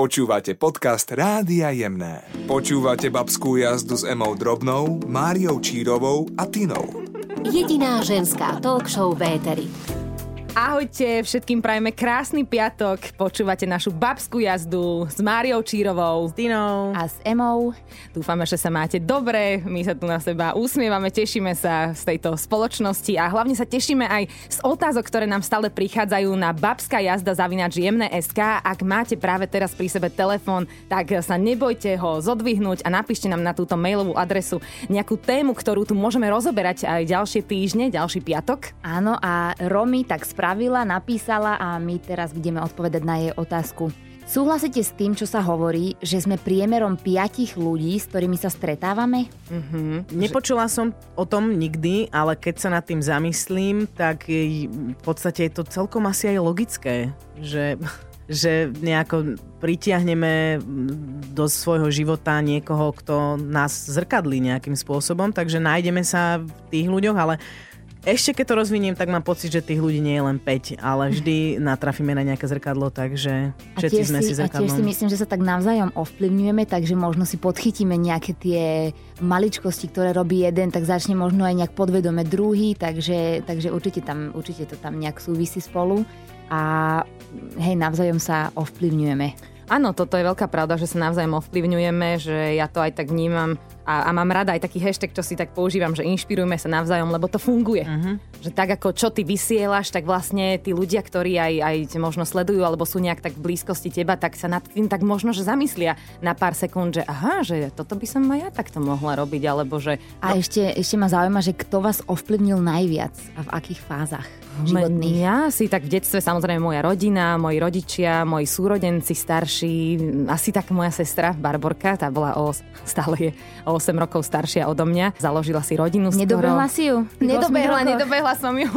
Počúvate podcast Rádia Jemné. Počúvate babskú jazdu s Emou Drobnou, Máriou Čírovou a Tinou. Jediná ženská talk show Véteri. Ahojte, všetkým prajeme krásny piatok. Počúvate našu babskú jazdu s Máriou Čírovou, s Dinou a s Emou. Dúfame, že sa máte dobre, my sa tu na seba usmievame, tešíme sa z tejto spoločnosti a hlavne sa tešíme aj z otázok, ktoré nám stále prichádzajú na babská jazda zavinač SK. Ak máte práve teraz pri sebe telefón, tak sa nebojte ho zodvihnúť a napíšte nám na túto mailovú adresu nejakú tému, ktorú tu môžeme rozoberať aj ďalšie týždne, ďalší piatok. Áno a Romy tak spravila, napísala a my teraz budeme odpovedať na jej otázku. Súhlasíte s tým, čo sa hovorí, že sme priemerom piatich ľudí, s ktorými sa stretávame? Mm-hmm. Nepočula som o tom nikdy, ale keď sa nad tým zamyslím, tak v podstate je to celkom asi aj logické, že že nejako pritiahneme do svojho života niekoho, kto nás zrkadlí nejakým spôsobom, takže nájdeme sa v tých ľuďoch, ale ešte keď to rozviniem, tak mám pocit, že tých ľudí nie je len 5, ale vždy natrafíme na nejaké zrkadlo, takže všetci sme si, zrkadlom. A tiež si myslím, že sa tak navzájom ovplyvňujeme, takže možno si podchytíme nejaké tie maličkosti, ktoré robí jeden, tak začne možno aj nejak podvedome druhý, takže, takže určite, tam, určite to tam nejak súvisí spolu a hej, navzájom sa ovplyvňujeme. Áno, toto je veľká pravda, že sa navzájom ovplyvňujeme, že ja to aj tak vnímam a, a mám rada aj taký hashtag, čo si tak používam, že inšpirujme sa navzájom, lebo to funguje. Uh-huh. Že tak ako čo ty vysielaš, tak vlastne tí ľudia, ktorí aj, aj možno sledujú alebo sú nejak tak v blízkosti teba, tak sa nad tým tak možno, že zamyslia na pár sekúnd, že aha, že toto by som aj ja takto mohla robiť, alebo že... A no. ešte, ešte ma zaujíma, že kto vás ovplyvnil najviac a v akých fázach? Životných? Ja si tak v detstve samozrejme moja rodina, moji rodičia, moji súrodenci starší, asi tak moja sestra Barborka, tá bola o, stále je o 8 rokov staršia odo mňa, založila si rodinu skoro. Nedobehla si ju? Nedobehla, nedobehla som ju.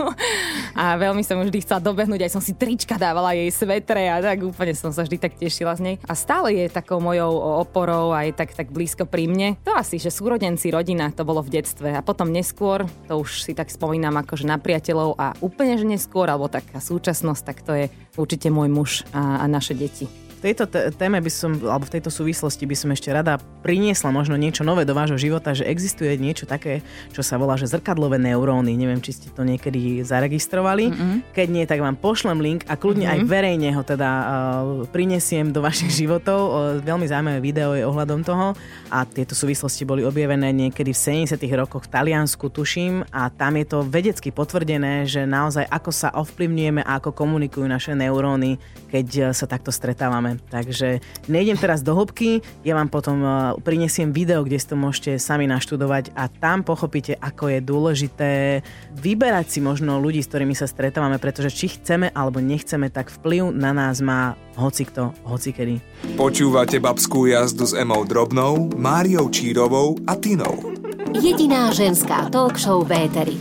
A veľmi som ju vždy chcela dobehnúť, aj som si trička dávala jej svetre a tak úplne som sa vždy tak tešila z nej. A stále je takou mojou oporou aj tak, tak blízko pri mne. To asi, že súrodenci, rodina, to bolo v detstve. A potom neskôr, to už si tak spomínam akože na priateľov a úplne, že neskôr, alebo taká súčasnosť, tak to je určite môj muž a, a naše deti tejto téme by som, alebo v tejto súvislosti by som ešte rada priniesla možno niečo nové do vášho života, že existuje niečo také, čo sa volá, že zrkadlové neuróny. Neviem, či ste to niekedy zaregistrovali. Mm-hmm. Keď nie, tak vám pošlem link a kľudne mm-hmm. aj verejne ho teda uh, prinesiem do vašich životov. Uh, veľmi zaujímavé video je ohľadom toho a tieto súvislosti boli objavené niekedy v 70. rokoch v Taliansku, tuším, a tam je to vedecky potvrdené, že naozaj ako sa ovplyvňujeme a ako komunikujú naše neuróny, keď sa takto stretávame. Takže nejdem teraz do hĺbky, ja vám potom uh, prinesiem video, kde si to môžete sami naštudovať a tam pochopíte, ako je dôležité vyberať si možno ľudí, s ktorými sa stretávame, pretože či chceme alebo nechceme, tak vplyv na nás má hocikto, hocikedy. Počúvate babskú jazdu s Emou Drobnou, Máriou Čírovou a Tinou. Jediná ženská talk show Véteri.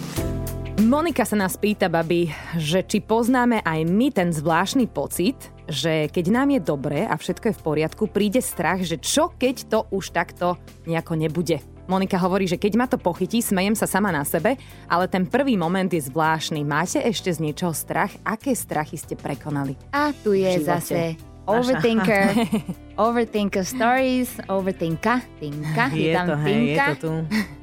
Monika sa nás pýta, babi, že či poznáme aj my ten zvláštny pocit, že keď nám je dobre a všetko je v poriadku, príde strach, že čo keď to už takto nejako nebude. Monika hovorí, že keď ma to pochytí, smejem sa sama na sebe, ale ten prvý moment je zvláštny. Máte ešte z niečoho strach? Aké strachy ste prekonali? A tu je zase overthinker. Overthinker stories, overthinka, tinka, je, je tam to, hej, je to tu.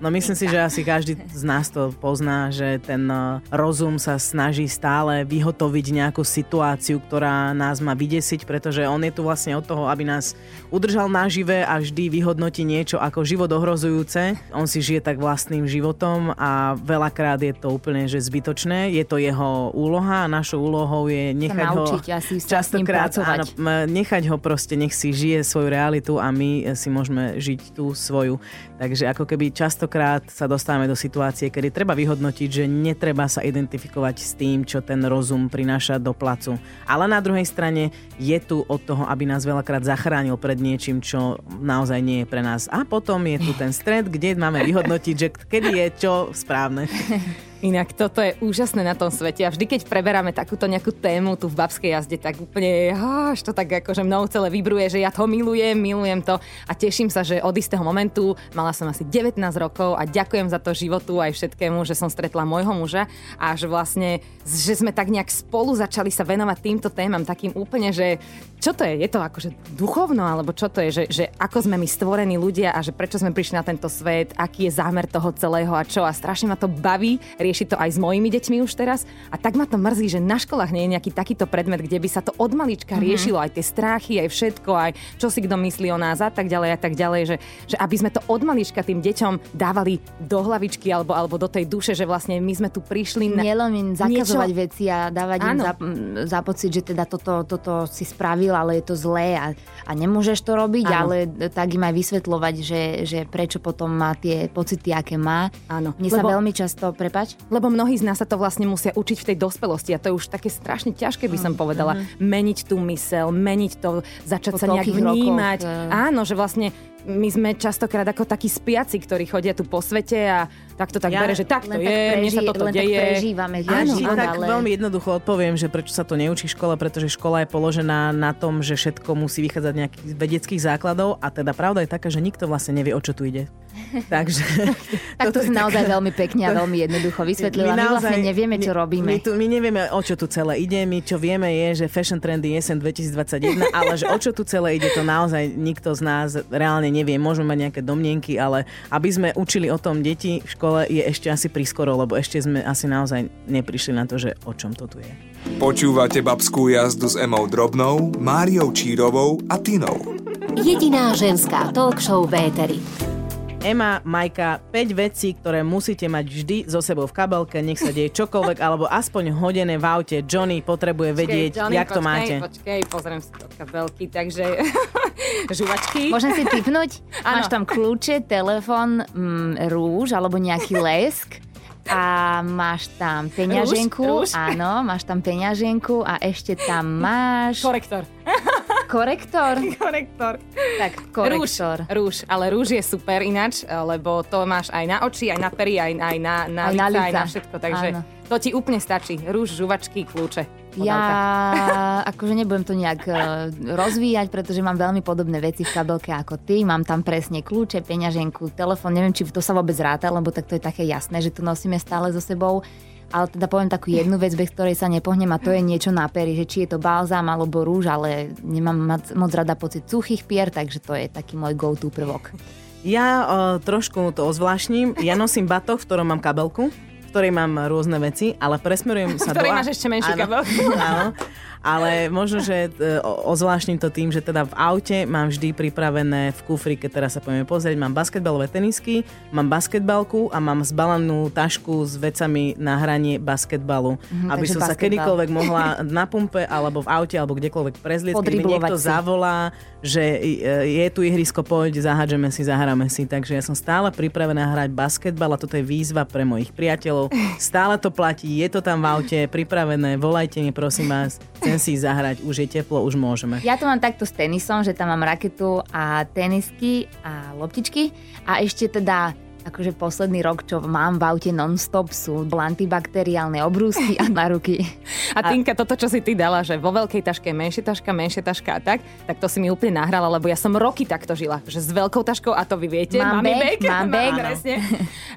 No myslím si, že asi každý z nás to pozná, že ten uh, rozum sa snaží stále vyhotoviť nejakú situáciu, ktorá nás má vydesiť, pretože on je tu vlastne od toho, aby nás udržal nažive a vždy vyhodnotí niečo ako život ohrozujúce. On si žije tak vlastným životom a veľakrát je to úplne že zbytočné. Je to jeho úloha a našou úlohou je nechať ho asi častokrát áno, nechať ho proste, nech si žije svoju realitu a my si môžeme žiť tú svoju. Takže ako keby častokrát sa dostávame do situácie, kedy treba vyhodnotiť, že netreba sa identifikovať s tým, čo ten rozum prináša do placu. Ale na druhej strane je tu od toho, aby nás veľakrát zachránil pred niečím, čo naozaj nie je pre nás. A potom je tu ten stred, kde máme vyhodnotiť, že kedy je čo správne. Inak toto je úžasné na tom svete a vždy, keď preberáme takúto nejakú tému tu v babskej jazde, tak úplne až to tak akože mnou celé vybruje, že ja to milujem, milujem to a teším sa, že od istého momentu mala som asi 19 rokov a ďakujem za to životu aj všetkému, že som stretla môjho muža a že vlastne, že sme tak nejak spolu začali sa venovať týmto témam takým úplne, že čo to je? Je to akože duchovno alebo čo to je? Že, že ako sme my stvorení ľudia a že prečo sme prišli na tento svet, aký je zámer toho celého a čo a strašne ma to baví rieši to aj s mojimi deťmi už teraz. A tak ma to mrzí, že na školách nie je nejaký takýto predmet, kde by sa to od malička mm-hmm. riešilo, aj tie strachy, aj všetko, aj čo si kto myslí o nás a tak ďalej a tak ďalej, že, že aby sme to od malička tým deťom dávali do hlavičky alebo, alebo do tej duše, že vlastne my sme tu prišli na... Nielen im zakazovať niečo... veci a dávať Áno. im za, za pocit, že teda toto, toto si spravil, ale je to zlé a, a nemôžeš to robiť, Áno. ale tak im aj vysvetľovať, že, že prečo potom má tie pocity, aké má. Áno. Mne Lebo... sa veľmi často, prepač? Lebo mnohí z nás sa to vlastne musia učiť v tej dospelosti a to je už také strašne ťažké, by som mm, povedala. Mm-hmm. Meniť tú mysel, meniť to, začať po sa nejak vnímať. Rokoch, Áno, že vlastne my sme častokrát ako takí spiaci, ktorí chodia tu po svete a tak to tak ja bere, že tak to je, preži- mne sa toto len deje. Tak prežívame ja áno, život, tak ale... veľmi jednoducho odpoviem, že prečo sa to neučí v škole, pretože škola je položená na tom, že všetko musí vychádzať z nejakých vedeckých základov a teda pravda je taká, že nikto vlastne nevie, o čo tu ide. Takže... tak to si naozaj taká... veľmi pekne a veľmi jednoducho vysvetlila. My, my vlastne nevieme, čo robíme. My, tu, my nevieme, o čo tu celé ide. My čo vieme je, že fashion trendy jesen 2021, ale že o čo tu celé ide, to naozaj nikto z nás reálne nevie. Môžeme mať nejaké domnienky, ale aby sme učili o tom deti v škole je ešte asi prískoro, lebo ešte sme asi naozaj neprišli na to, že o čom to tu je. Počúvate babskú jazdu s Emou Drobnou, Máriou Čírovou a Tinou. Jediná ženská talk show Véteri. Ema, Majka, 5 vecí, ktoré musíte mať vždy so sebou v kabelke, nech sa deje čokoľvek, alebo aspoň hodené v aute. Johnny potrebuje počkej, vedieť, Johnny, jak to máte. Počkej, pozriem si do kabelky, takže žuvačky. Môžem si typnúť? Máš tam kľúče, telefon, mm, rúž alebo nejaký lesk a máš tam peňaženku. Rúž, rúž. Áno, máš tam peňaženku a ešte tam máš... Korektor. Korektor? korektor. Tak, korektor. Rúž, rúž, ale rúž je super ináč, lebo to máš aj na oči, aj na pery, aj, aj na, na, aj, lica, na lica. aj na všetko, takže Áno. to ti úplne stačí. Rúž, žuvačky, kľúče. Ja akože nebudem to nejak uh, rozvíjať, pretože mám veľmi podobné veci v kabelke ako ty. Mám tam presne kľúče, peňaženku, telefón, neviem, či to sa vôbec ráta, lebo tak to je také jasné, že to nosíme stále so sebou ale teda poviem takú jednu vec, bez ktorej sa nepohnem a to je niečo na pery, že či je to balzám alebo rúž, ale nemám moc rada pocit suchých pier, takže to je taký môj go-to prvok. Ja uh, trošku to ozvláštním. Ja nosím batoh, v ktorom mám kabelku v ktorej mám rôzne veci, ale presmerujem sa do... V ktorej máš ešte kabelku. Áno, ale možno, že e, ozvláštnim to tým, že teda v aute mám vždy pripravené v kufri, keď teraz sa poďme pozrieť, mám basketbalové tenisky, mám basketbalku a mám zbalanú tašku s vecami na hranie basketbalu, mm, aby som basketbal. sa kedykoľvek mohla na pumpe alebo v aute alebo kdekoľvek prezlieť, keď mi niekto si. zavolá, že e, je tu ihrisko, poď, zahádžeme si, zahráme si. Takže ja som stále pripravená hrať basketbal a toto je výzva pre mojich priateľov. Stále to platí, je to tam v aute, pripravené, volajte mi prosím vás chcem si zahrať, už je teplo, už môžeme. Ja to mám takto s tenisom, že tam mám raketu a tenisky a loptičky a ešte teda akože posledný rok, čo mám v aute non-stop, sú antibakteriálne obrúsky a na ruky. A Tinka, toto, čo si ty dala, že vo veľkej taške menšia taška, menšia taška a tak, tak to si mi úplne nahrala, lebo ja som roky takto žila, že s veľkou taškou, a to vy viete, mám bag, mám bag, presne.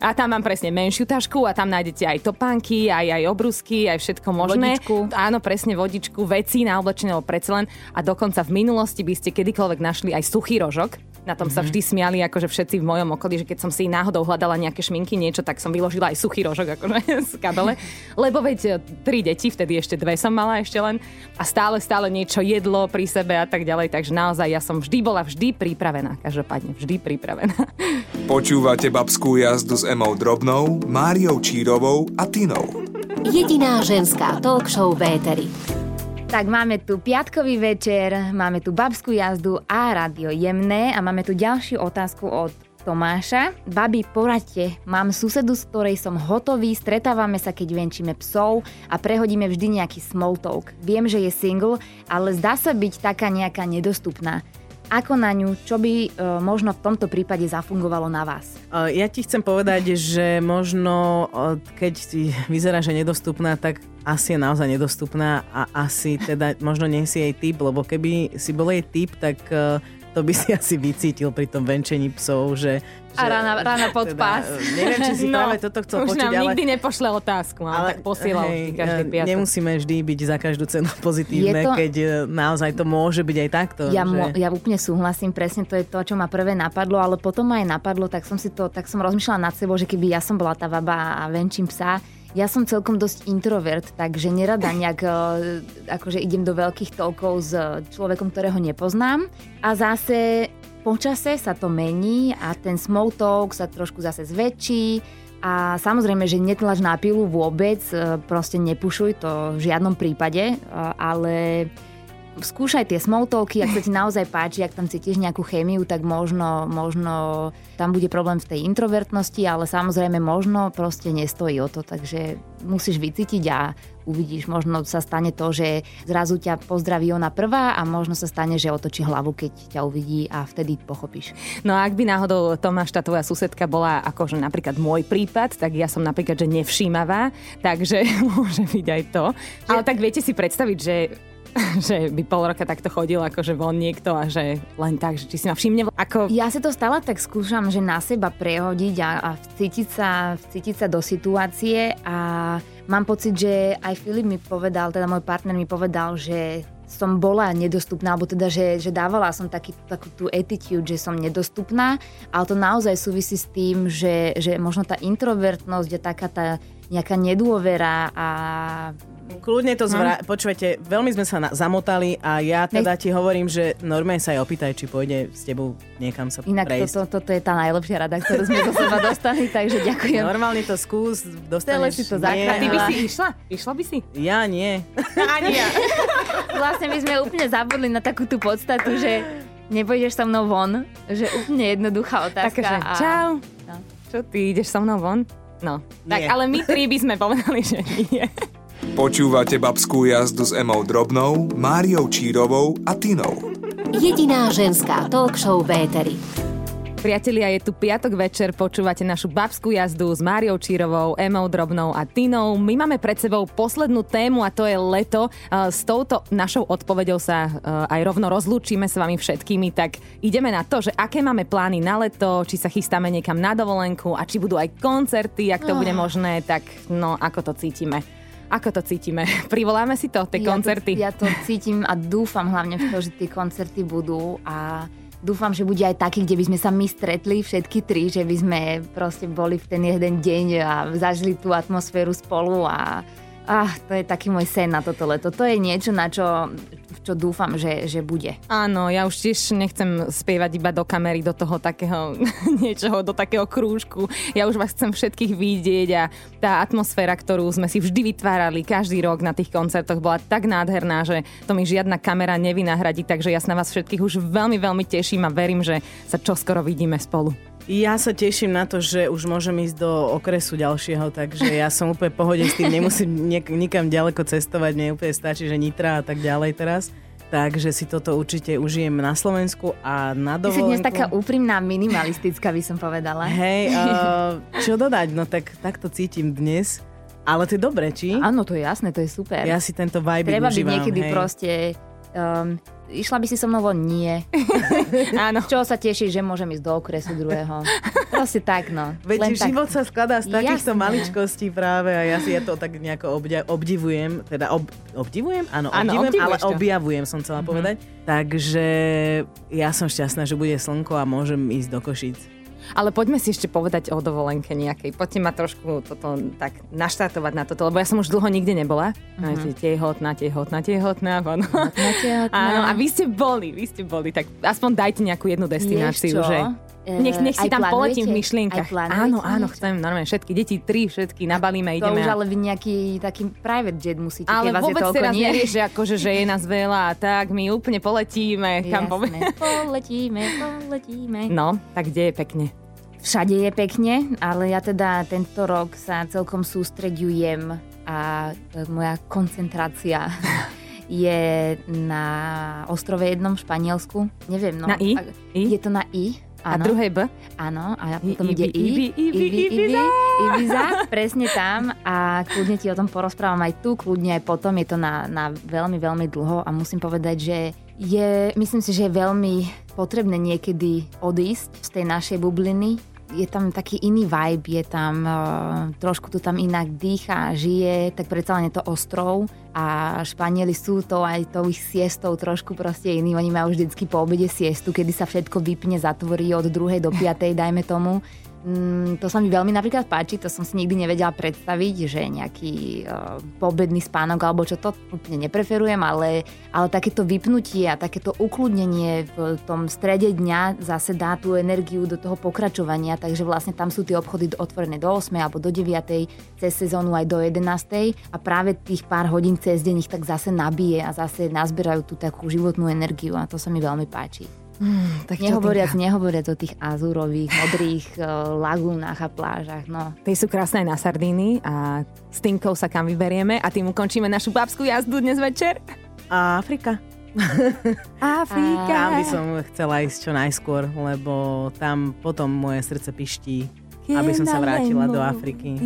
A tam mám presne menšiu tašku a tam nájdete aj topánky, aj, aj obrúsky, aj všetko možné. Vodičku. Áno, presne vodičku, veci na oblečenie, predsa len. A dokonca v minulosti by ste kedykoľvek našli aj suchý rožok, na tom mm-hmm. sa mhm. vždy smiali, akože všetci v mojom okolí, že keď som si náhodou hľadala nejaké šminky, niečo, tak som vyložila aj suchý rožok akože z kabele. Lebo veď e, tri deti, vtedy ešte dve som mala ešte len a stále, stále niečo jedlo pri sebe a tak ďalej. Takže naozaj ja som vždy bola vždy pripravená. Každopádne vždy pripravená. Počúvate babskú jazdu s Emou Drobnou, Máriou Čírovou a Tinou. Jediná ženská talk show Véteri. Tak máme tu piatkový večer, máme tu babskú jazdu a radio jemné a máme tu ďalšiu otázku od Tomáša. Babi, poradte, mám susedu, s ktorej som hotový, stretávame sa, keď venčíme psov a prehodíme vždy nejaký small talk. Viem, že je single, ale zdá sa byť taká nejaká nedostupná. Ako na ňu, čo by e, možno v tomto prípade zafungovalo na vás? E, ja ti chcem povedať, že možno e, keď vyzerá, že nedostupná, tak asi je naozaj nedostupná a asi teda možno nie si jej typ, lebo keby si bol jej typ, tak to by si asi vycítil pri tom venčení psov, že a rána, rána pod teda, pás. Neviem, či si no, práve toto chcel už počuť, nám ale... nikdy nepošle otázku, ale, ale tak posielal hej, každý piatok. Nemusíme vždy byť za každú cenu pozitívne, to... keď e, naozaj to môže byť aj takto. Ja, že... mo, ja úplne súhlasím, presne to je to, čo ma prvé napadlo, ale potom ma aj napadlo, tak som si to, tak som rozmýšľala nad sebou, že keby ja som bola tá baba a venčím psa, ja som celkom dosť introvert, takže nerada nejak e, akože idem do veľkých toľkov s človekom, ktorého nepoznám. A zase počase sa to mení a ten small talk sa trošku zase zväčší a samozrejme, že netlač na pilu vôbec, e, proste nepušuj to v žiadnom prípade, e, ale skúšaj tie smalltalky, ak sa ti naozaj páči, ak tam cítiš nejakú chémiu, tak možno, možno tam bude problém v tej introvertnosti, ale samozrejme možno proste nestojí o to, takže musíš vycítiť a uvidíš, možno sa stane to, že zrazu ťa pozdraví ona prvá a možno sa stane, že otočí hlavu, keď ťa uvidí a vtedy pochopíš. No a ak by náhodou Tomáš, tá tvoja susedka bola akože napríklad môj prípad, tak ja som napríklad, že nevšímavá, takže môže byť aj to. Že... Ale tak viete si predstaviť, že že by pol roka takto chodil akože von niekto a že len tak, že či si ma všimne. Ako... Ja si to stále tak skúšam, že na seba prehodiť a, a vcítiť, sa, vcítiť sa do situácie a mám pocit, že aj Filip mi povedal, teda môj partner mi povedal, že som bola nedostupná, alebo teda, že, že dávala som taký, takú tú attitude, že som nedostupná, ale to naozaj súvisí s tým, že, že možno tá introvertnosť je taká tá nejaká nedôvera a Kľudne to zvra... Hm. Počúvajte, veľmi sme sa na... zamotali a ja teda ti hovorím, že normálne sa aj opýtaj, či pôjde s tebou niekam sa Inak prejsť. toto, toto je tá najlepšia rada, ktorú sme do seba dostali, takže ďakujem. Normálne to skús, dostaneš. si to zachránila. Ty by si išla? Išla by si? Ja nie. Ani ja. vlastne my sme úplne zabudli na takú tú podstatu, že nepôjdeš so mnou von, že úplne jednoduchá otázka. Takže, a... čau. No. Čo, ty ideš so mnou von? No. Nie. Tak, ale my tri by sme povedali, že nie. Počúvate babskú jazdu s Emou Drobnou, Máriou Čírovou a Tinou. Jediná ženská talk show v Éteri. Priatelia, je tu piatok večer, počúvate našu babskú jazdu s Máriou Čírovou, Emou Drobnou a Tinou. My máme pred sebou poslednú tému a to je leto. S touto našou odpoveďou sa aj rovno rozlúčime s vami všetkými, tak ideme na to, že aké máme plány na leto, či sa chystáme niekam na dovolenku a či budú aj koncerty, ak to oh. bude možné, tak no ako to cítime. Ako to cítime? Privoláme si to, tie ja koncerty? To, ja to cítim a dúfam hlavne v to, že tie koncerty budú a dúfam, že bude aj taký, kde by sme sa my stretli všetky tri, že by sme proste boli v ten jeden deň a zažili tú atmosféru spolu a Ah, to je taký môj sen na toto leto. To je niečo, na čo, čo dúfam, že, že bude. Áno, ja už tiež nechcem spievať iba do kamery, do toho takého niečoho, do takého krúžku. Ja už vás chcem všetkých vidieť a tá atmosféra, ktorú sme si vždy vytvárali každý rok na tých koncertoch, bola tak nádherná, že to mi žiadna kamera nevynahradí, takže ja sa na vás všetkých už veľmi, veľmi teším a verím, že sa čoskoro vidíme spolu. Ja sa teším na to, že už môžem ísť do okresu ďalšieho, takže ja som úplne pohode s tým, nemusím nik- nikam ďaleko cestovať, mne úplne stačí, že Nitra a tak ďalej teraz. Takže si toto určite užijem na Slovensku a na dovolenku. Ty si dnes taká úprimná, minimalistická by som povedala. Hej, uh, čo dodať? No tak, tak to cítim dnes. Ale to je dobre, či? Áno, to je jasné, to je super. Ja si tento vibe Treba užívam, byť niekedy hej. proste um, išla by si so mnou von? Nie. Áno. Čo sa teší, že môžem ísť do okresu druhého. Proste tak, no. Veď Len život tak... sa skladá z takýchto Jasné. maličkostí práve a ja si ja to tak nejako obdia- obdivujem. Teda ob- obdivujem? Áno, obdivujem, ale to. objavujem som chcela mm-hmm. povedať. Takže ja som šťastná, že bude slnko a môžem ísť do Košic. Ale poďme si ešte povedať o dovolenke nejakej. Poďte ma trošku toto tak naštartovať na toto, lebo ja som už dlho nikde nebola. Uh-huh. Tie hotná, tie hotná, tie hotná. Áno, a vy ste boli, vy ste boli, tak aspoň dajte nejakú jednu destináciu, že... Nech, nech si tam poletím v myšlienkach. Áno, áno, niečo? chcem normálne všetky deti, tri, všetky nabalíme, to ideme. To už ale vy nejaký taký private jet musíte, ale vás vôbec je teraz nie. nevieš, že, akože, že je nás veľa a tak, my úplne poletíme. Jasné, kam povie... poletíme, poletíme. No, tak kde je pekne? Všade je pekne, ale ja teda tento rok sa celkom sústreďujem a moja koncentrácia je na ostrove jednom v Španielsku. Neviem, no. Na I? Je to na I. A druhé B? Áno, a I- potom Ibi- ide I. Ibi- Ibi- Ibi- Ibiza. Ibiza, presne tam a kľudne ti o tom porozprávam aj tu, kľudne aj potom, je to na, na veľmi, veľmi dlho a musím povedať, že je, myslím si, že je veľmi potrebné niekedy odísť z tej našej bubliny. Je tam taký iný vibe, je tam uh, trošku to tam inak dýcha, žije, tak predsa len je to ostrov a Španieli sú to aj tou ich siestou trošku proste iný. Oni majú vždycky po obede siestu, kedy sa všetko vypne, zatvorí od druhej do piatej, dajme tomu. Mm, to sa mi veľmi napríklad páči, to som si nikdy nevedela predstaviť, že nejaký uh, pobedný spánok alebo čo to úplne nepreferujem, ale, ale takéto vypnutie a takéto ukludnenie v tom strede dňa zase dá tú energiu do toho pokračovania, takže vlastne tam sú tie obchody otvorené do 8 alebo do 9, cez sezónu aj do 11 a práve tých pár hodín cez deň ich tak zase nabije a zase nazberajú tú takú životnú energiu a to sa mi veľmi páči. Tak čo Nehovoriac, ty- nehovoriac o tých azúrových, modrých e, lagúnach a plážach, no. Tie sú krásne aj na Sardíny a s Tinkou sa kam vyberieme a tým ukončíme našu babskú jazdu dnes večer. Afrika. Afrika. Tam by som chcela ísť čo najskôr, lebo tam potom moje srdce piští, aby som sa vrátila do Afriky.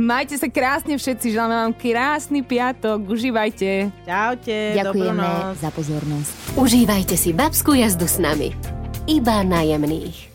Majte sa krásne všetci, želáme vám krásny piatok, užívajte. Čaute, Ďakujeme za pozornosť. Užívajte si babskú jazdu s nami. Iba na jemných.